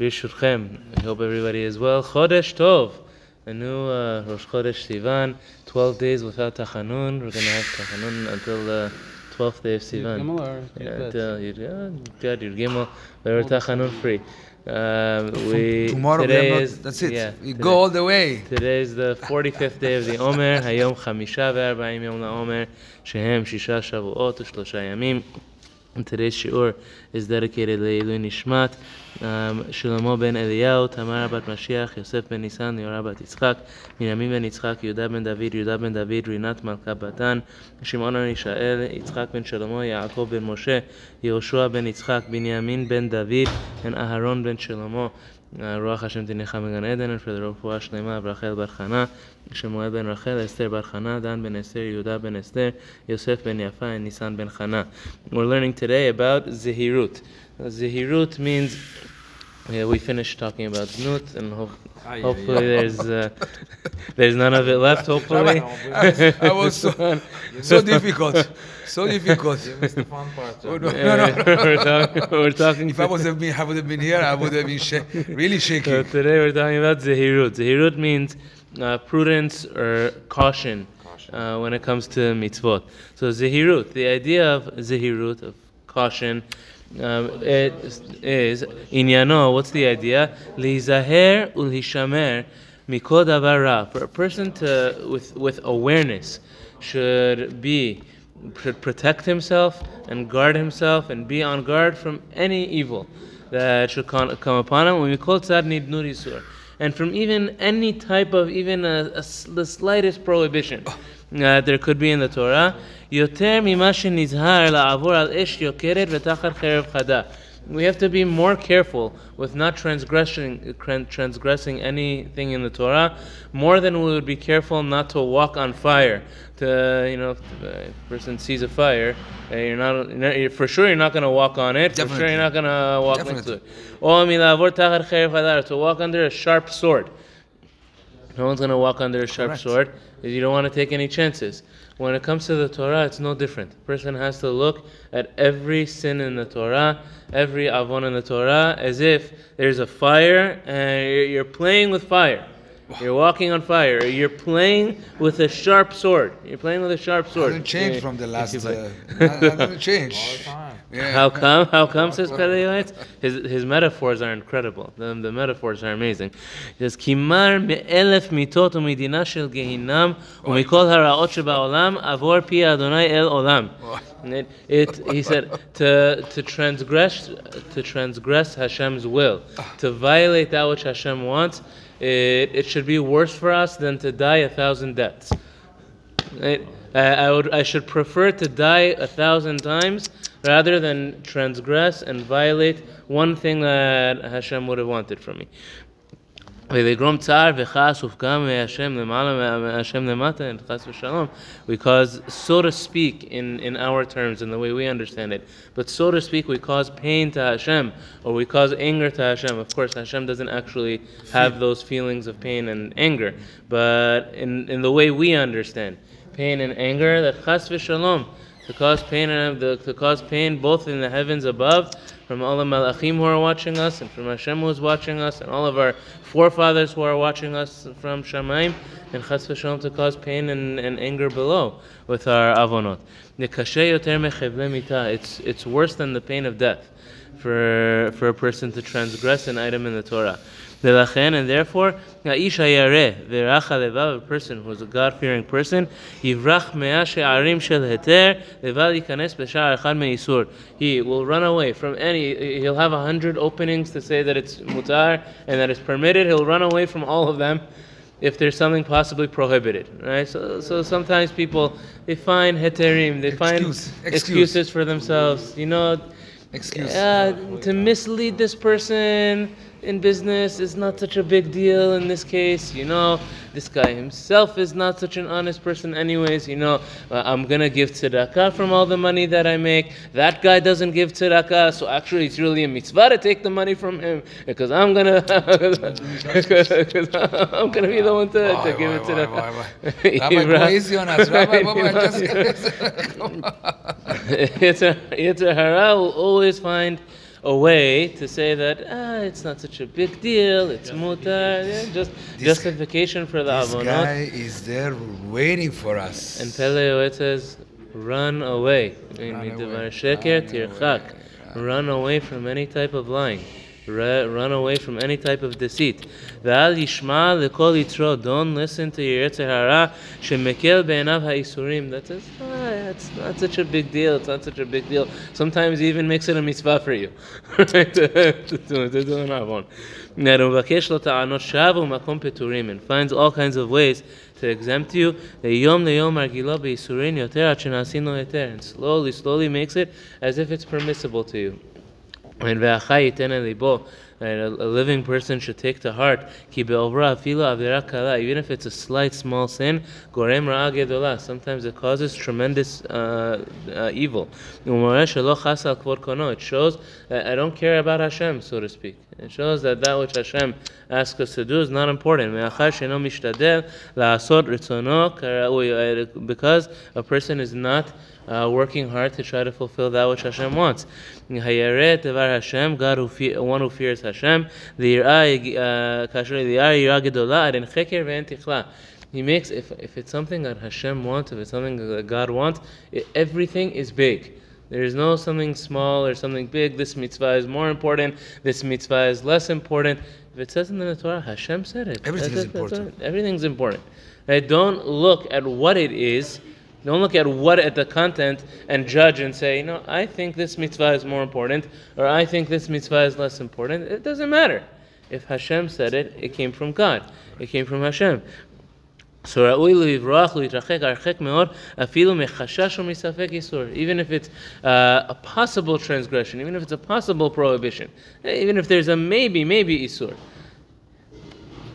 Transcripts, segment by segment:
Birshurchem. I hope everybody is well. Chodesh Tov. A new uh, Rosh Chodesh Sivan. 12 days without Tachanun. We're going to have Tachanun until uh, the 12th day of Sivan. Yeah, until Yud Gad, Yud Gimel. We're Tachanun free. Um, we tomorrow today not, is, that's it. Yeah, you today, go all the way. Today is the 45th day of the Omer. Hayom Chamisha ve'Arbaim Yom LaOmer. Shehem Shisha Shavuot U'Shlosha Yamim. And today's shiur is dedicated Leilu Nishmat, um, Shlomo ben Eliyahu, Tamara bat Mashiach, Yosef ben Nisan, Yorah bat Yitzchak, Minyamin ben Yitzchak, Yehuda ben David, Yehuda ben David, Rinat Malka batan, Shimon ben Yishael, Yitzchak ben Shlomo, Yaakov ben Moshe, Yehoshua ben Yitzchak, Binyamin ben David, and Aharon ben Shlomo. רוח השם תניחה בגן עדן, for the רפואה שלמה, ברחל בת חנה, שמואל בן רחל, אסתר בת חנה, דן בן אסתר, יהודה בן אסתר, יוסף בן יפה, and ניסן בן חנה. We're learning today about zehirut. Zehirut means, yeah, we finished talking about znut, and ho- Ay, hopefully there's uh, there's none of it left. Hopefully. I, I was so, so difficult. So difficult. You missed the fun part. Oh, John. no, no, no, no. we're talking. We're talking. If I would have been, I would have been here, I would have been sh- really So shaking. today we're talking about zehirut. Zehirut means uh, prudence or caution, Caution. Uh, when it comes to mitzvot. So zehirut, the idea of zehirut, of caution, um, it is inyano. What's the idea? Lizaher ulhishamer mikol davar. For a person to with with awareness should be should protect himself and guard himself and be on guard from any evil that should come upon him. When we call tzad nidnur yisur, and from even any type of even a, a s- the slightest prohibition that there could be in the Torah. יותר ממה שנזהר לעבור על אש יוקרת ותחת חרב חדה. we have to be more careful with not transgressing transgressing anything in the Torah, more than we would be careful not to walk on fire. To you know, if a person sees a fire, uh, you're not for sure you're not going to walk on it. Definitely. For sure you're not going to walk Definitely. Oh, next it. To walk under a sharp sword. No one's going to walk under a sharp Correct. sword. You don't want to take any chances. When it comes to the Torah, it's no different. A person has to look at every sin in the Torah, every avon in the Torah, as if there's a fire and you're you're playing with fire. You're walking on fire. You're playing with a sharp sword. You're playing with a sharp sword. Hasn't changed Yeah, from the last. Uh, like. hasn't Yeah. How come? How come? Says Pele Yoetz. His his metaphors are incredible. The, the metaphors are amazing. He says, "Kimar me'elef shel gehinam umikol avor Adonai el olam." It, it, he said to to transgress to transgress Hashem's will, to violate that which Hashem wants. It, it should be worse for us than to die a thousand deaths. Right? I, I would I should prefer to die a thousand times rather than transgress and violate one thing that Hashem would have wanted from me. ולגרום צער וכעס ופגם מהשם למעלה מהשם למטה, and חס ושלום, because so to speak in, in our terms, in the way we understand it, but so to speak, we cause pain to Hashem, or we cause anger to Hashem. Of course, Hashem doesn't actually have those feelings of pain and anger, but in, in the way we understand pain and anger, that chas v'shalom, to cause pain and the, to cause pain both in the heavens above, from all the malachim who are watching us, and from Hashem who is watching us, and all of our forefathers who are watching us from Shamaim, and chas v'shalom to cause pain and, and anger below with our avonot. It's it's worse than the pain of death for for a person to transgress an item in the Torah. Velachen, and therefore, Isha Yare, Veracha Levav, a person who is a God fearing person, Yivrach Shel Heter, Leval Yikanes Beshar Echad Me'isur. He will run away from any, he'll have a hundred openings to say that it's mutar and that it's permitted, he'll run away from all of them if there's something possibly prohibited, right? So, so sometimes people they find heterim, they Excuse, find excuses for themselves. You know, Excuse. uh, to mislead this person in business is not such a big deal in this case. You know, this guy himself is not such an honest person, anyways. You know, uh, I'm gonna give tzedakah from all the money that I make. That guy doesn't give tzedakah, so actually it's really a mitzvah to take the money from him because I'm gonna, because I'm gonna be the one to, Why, to give it why, tzedakah. why, why, why? Rabbi, go easy on us. Rabbi, Rabbi, just- come on. Yetzer Yetzer Hara will always find a way to say that ah, it's not such a big deal, it's mutar, yeah, just This- justification for the This avonot. guy is there waiting for us. And Pele Yoetz says, run away. Run away, run Run away from any type of lying. Run away from any type of deceit. Ve'al yishma lekol yitro. Don't listen to your yetzer hara shemekel be'enav ha'isurim. That ah, it's not such a big deal. It's not such a big deal. Sometimes he even makes it a mitzvah for you. right? to. And finds all kinds of ways to exempt you. And slowly, slowly makes it as if it's permissible to you. And a, a living person should take to heart, even if it's a slight small sin, sometimes it causes tremendous uh, uh, evil. It shows that I don't care about Hashem, so to speak. It shows that that which Hashem asks us to do is not important. Because a person is not uh, working hard to try to fulfill that which Hashem wants. God who one who fears Hashem. Hashem. Uh, he makes, if, if it's something that Hashem wants, if it's something that God wants, it, everything is big. There is no something small or something big. This mitzvah is more important. This mitzvah is less important. If it says in the Torah, Hashem said it. Everything that's, is important. Everything's important. Right? Don't look at what it is Don't look at what at the content and judge and say, you know, I think this mitzvah is more important, or I think this mitzvah is less important. It doesn't matter. If Hashem said it, it came from God. It came from Hashem. So ראוי לברוח ולהתרחק הרחק מאוד אפילו מחשש ומספק איסור. Even if it's uh, a possible transgression, even if it's a possible prohibition, even if there's a maybe, maybe isur.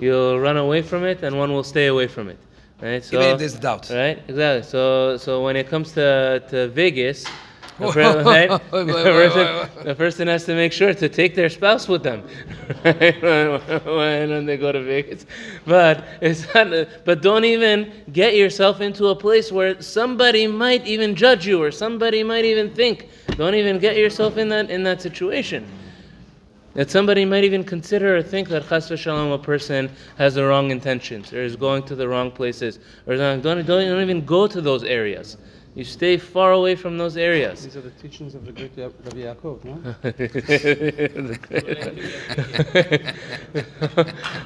You'll run away from it and one will stay away from it. Right? So, Even if there's doubt. Right? Exactly. So so when it comes to, to Vegas, the, per- right? the, person, the person has to make sure to take their spouse with them right? when, when they go to Vegas. But it's not, but don't even get yourself into a place where somebody might even judge you or somebody might even think. Don't even get yourself in that in that situation. That somebody might even consider or think that chas v'shalom a person has the wrong intentions or is going to the wrong places or don't, don't, don't even go to those areas. You stay far away from those areas. These are the teachings of the great Rabbi Yaakov, no?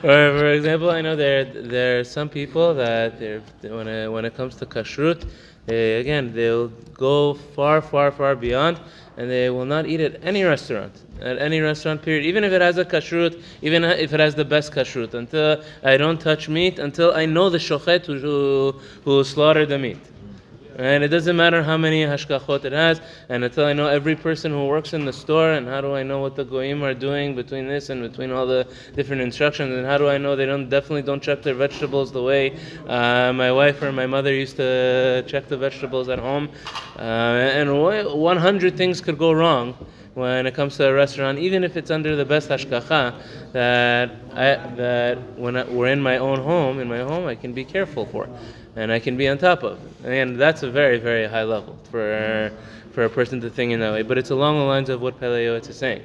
or for example, I know there there are some people that when it, when it comes to kashrut, they, again they'll go far, far, far beyond, and they will not eat at any restaurant, at any restaurant period, even if it has a kashrut, even if it has the best kashrut. Until I don't touch meat, until I know the shochet who, who slaughtered the meat. And it doesn't matter how many hashgachot it has, and until I know every person who works in the store, and how do I know what the goyim are doing between this and between all the different instructions, and how do I know they don't definitely don't check their vegetables the way uh, my wife or my mother used to check the vegetables at home, uh, and 100 things could go wrong when it comes to a restaurant, even if it's under the best hashgacha, that I, that when I, we're in my own home, in my home, I can be careful for, and I can be on top of. And that's a very, very high level for for a person to think in that way. But it's along the lines of what Pele Yoetz is saying.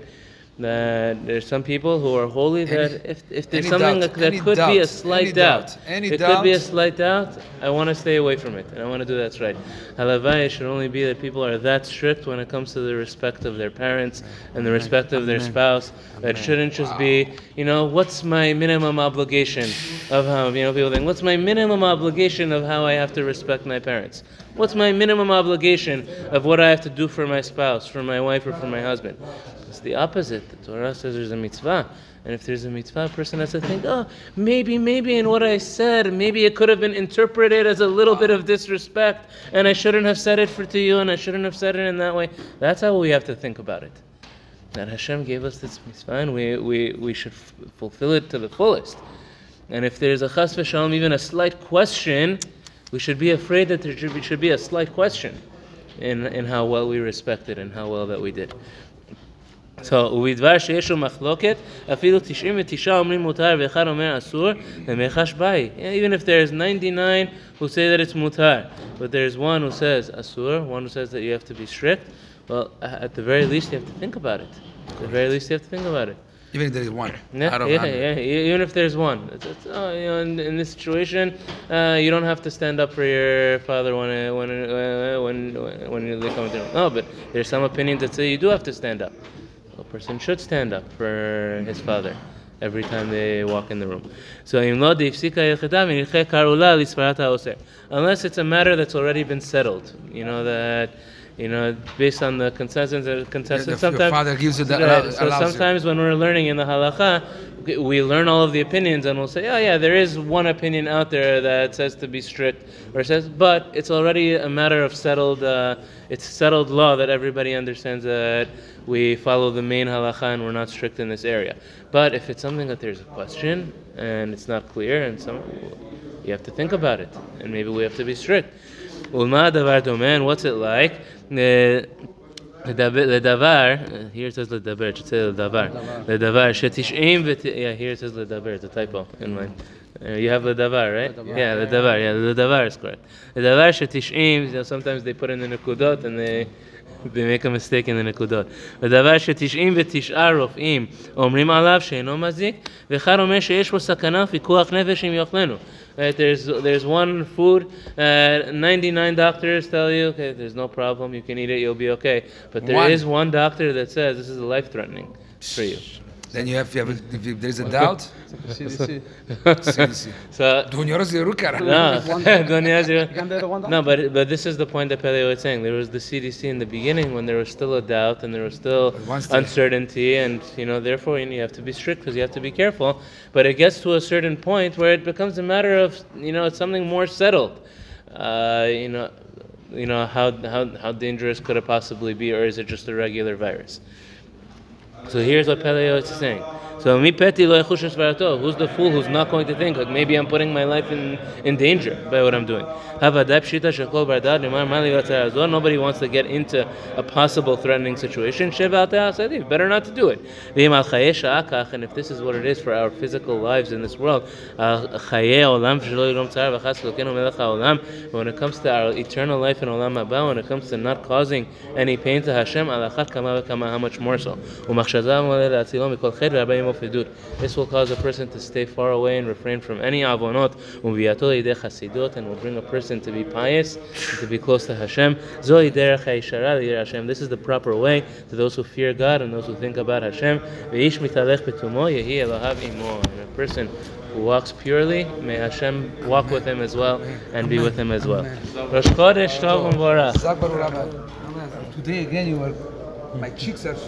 That there's some people who are holy that if, if there's something doubt, that any could be a slight doubt, doubt, any it could be a slight doubt, I want to stay away from it, and I want to do that's right. Halavai it should only be that people are that strict when it comes to the respect of their parents and the respect of their spouse. That shouldn't just be, you know, what's my minimum obligation of how, you know, people think, what's my minimum obligation of how I have to respect my parents? What's my minimum obligation of what I have to do for my spouse, for my wife, or for my husband? It's the opposite. The Torah says there's a mitzvah. And if there's a mitzvah, a person has to think, oh, maybe, maybe in what I said, maybe it could have been interpreted as a little bit of disrespect, and I shouldn't have said it for to you, and I shouldn't have said it in that way. That's how we have to think about it. That Hashem gave us this mitzvah, and we, we, we should f- fulfill it to the fullest. And if there's a chas v'shalom, even a slight question, we should be afraid that there should be, should be a slight question in, in how well we respect it and how well that we did. So, ובדבר שיש לו מחלוקת, אפילו 99 אומרים מותר ואחד אומר אסור, ומחש באי. Even if there's 99 who say that it's mutar, but there's one who says asur, one who says that you have to be strict, well, at the very least you have to think about it. At the very least, you have to think about it. Even if there is one Yeah, out of yeah, 100. yeah, e- Even if there's one, it's, it's, oh, you know, in, in this situation, uh, you don't have to stand up for your father when uh, when uh, when when they come to. No, but there's some opinions that say you do have to stand up. person should stand up for his father every time they walk in the room. So unless it's a matter that's already been settled, you know that you know, based on the consensus, uh, consensus. the- sometimes, father gives you the- Right, so allows it. sometimes when we're learning in the halacha, we learn all of the opinions and we'll say, oh yeah, there is one opinion out there that says to be strict, or says, but it's already a matter of settled, uh, it's settled law that everybody understands that we follow the main halacha and we're not strict in this area. But if it's something that there's a question and it's not clear and some, you have to think about it, and maybe we have to be strict. Ulma davar domen, what's it like? Uh, Ledavar, uh, here it says ledaber, it should say ledavar. Ledavar, shetish'im yeah, here it says ledaber, it's a typo in mine. Uh, you have the davar, right? Yeah, the davar. yeah, the davar is correct. The davar shetish'im, you know, sometimes they put in the nekudot and they They make a mistake in the נקודות. ודבר שתשעים ותשעה רופאים אומרים עליו שאינו מזיק, ואחד אומר שיש בו סכנה ופיקוח נפש אם יאכלנו. Right, there's there's one food. Uh, 99 doctors tell you, okay, there's no problem. You can eat it. You'll be okay. But there is One. one doctor that says this is life threatening for you. Then you have, you have if you- there is a doubt, CDC. CDC. So Dunyoro ziru kara. no, don't ask you- Again, they're the one no, but but this is the point that Pele was saying. There was the CDC in the beginning when there was still a doubt and there was still uncertainty, and you know therefore you have to be strict because you have to be careful. But it gets to a certain point where it becomes a matter of you know it's something more settled. Uh, you know, you know how how how dangerous could it possibly be, or is it just a regular virus? So here's what Peleo is saying. So mi peti lo svarato. Who's the fool who's not going to think like maybe I'm putting my life in, in danger by what I'm doing? Nobody wants to get into a possible threatening situation. Better not to do it. And if this is what it is for our physical lives in this world. When it comes to our eternal life in olam haba, when it comes to not causing any pain to Hashem, how much more so of This will cause a person to stay far away and refrain from any avonot, and will bring a person to be pious, to be close to Hashem. This is the proper way to those who fear God and those who think about Hashem. And a person who walks purely, may Hashem walk with him as well and be with him as well. Today again, you are, my cheeks are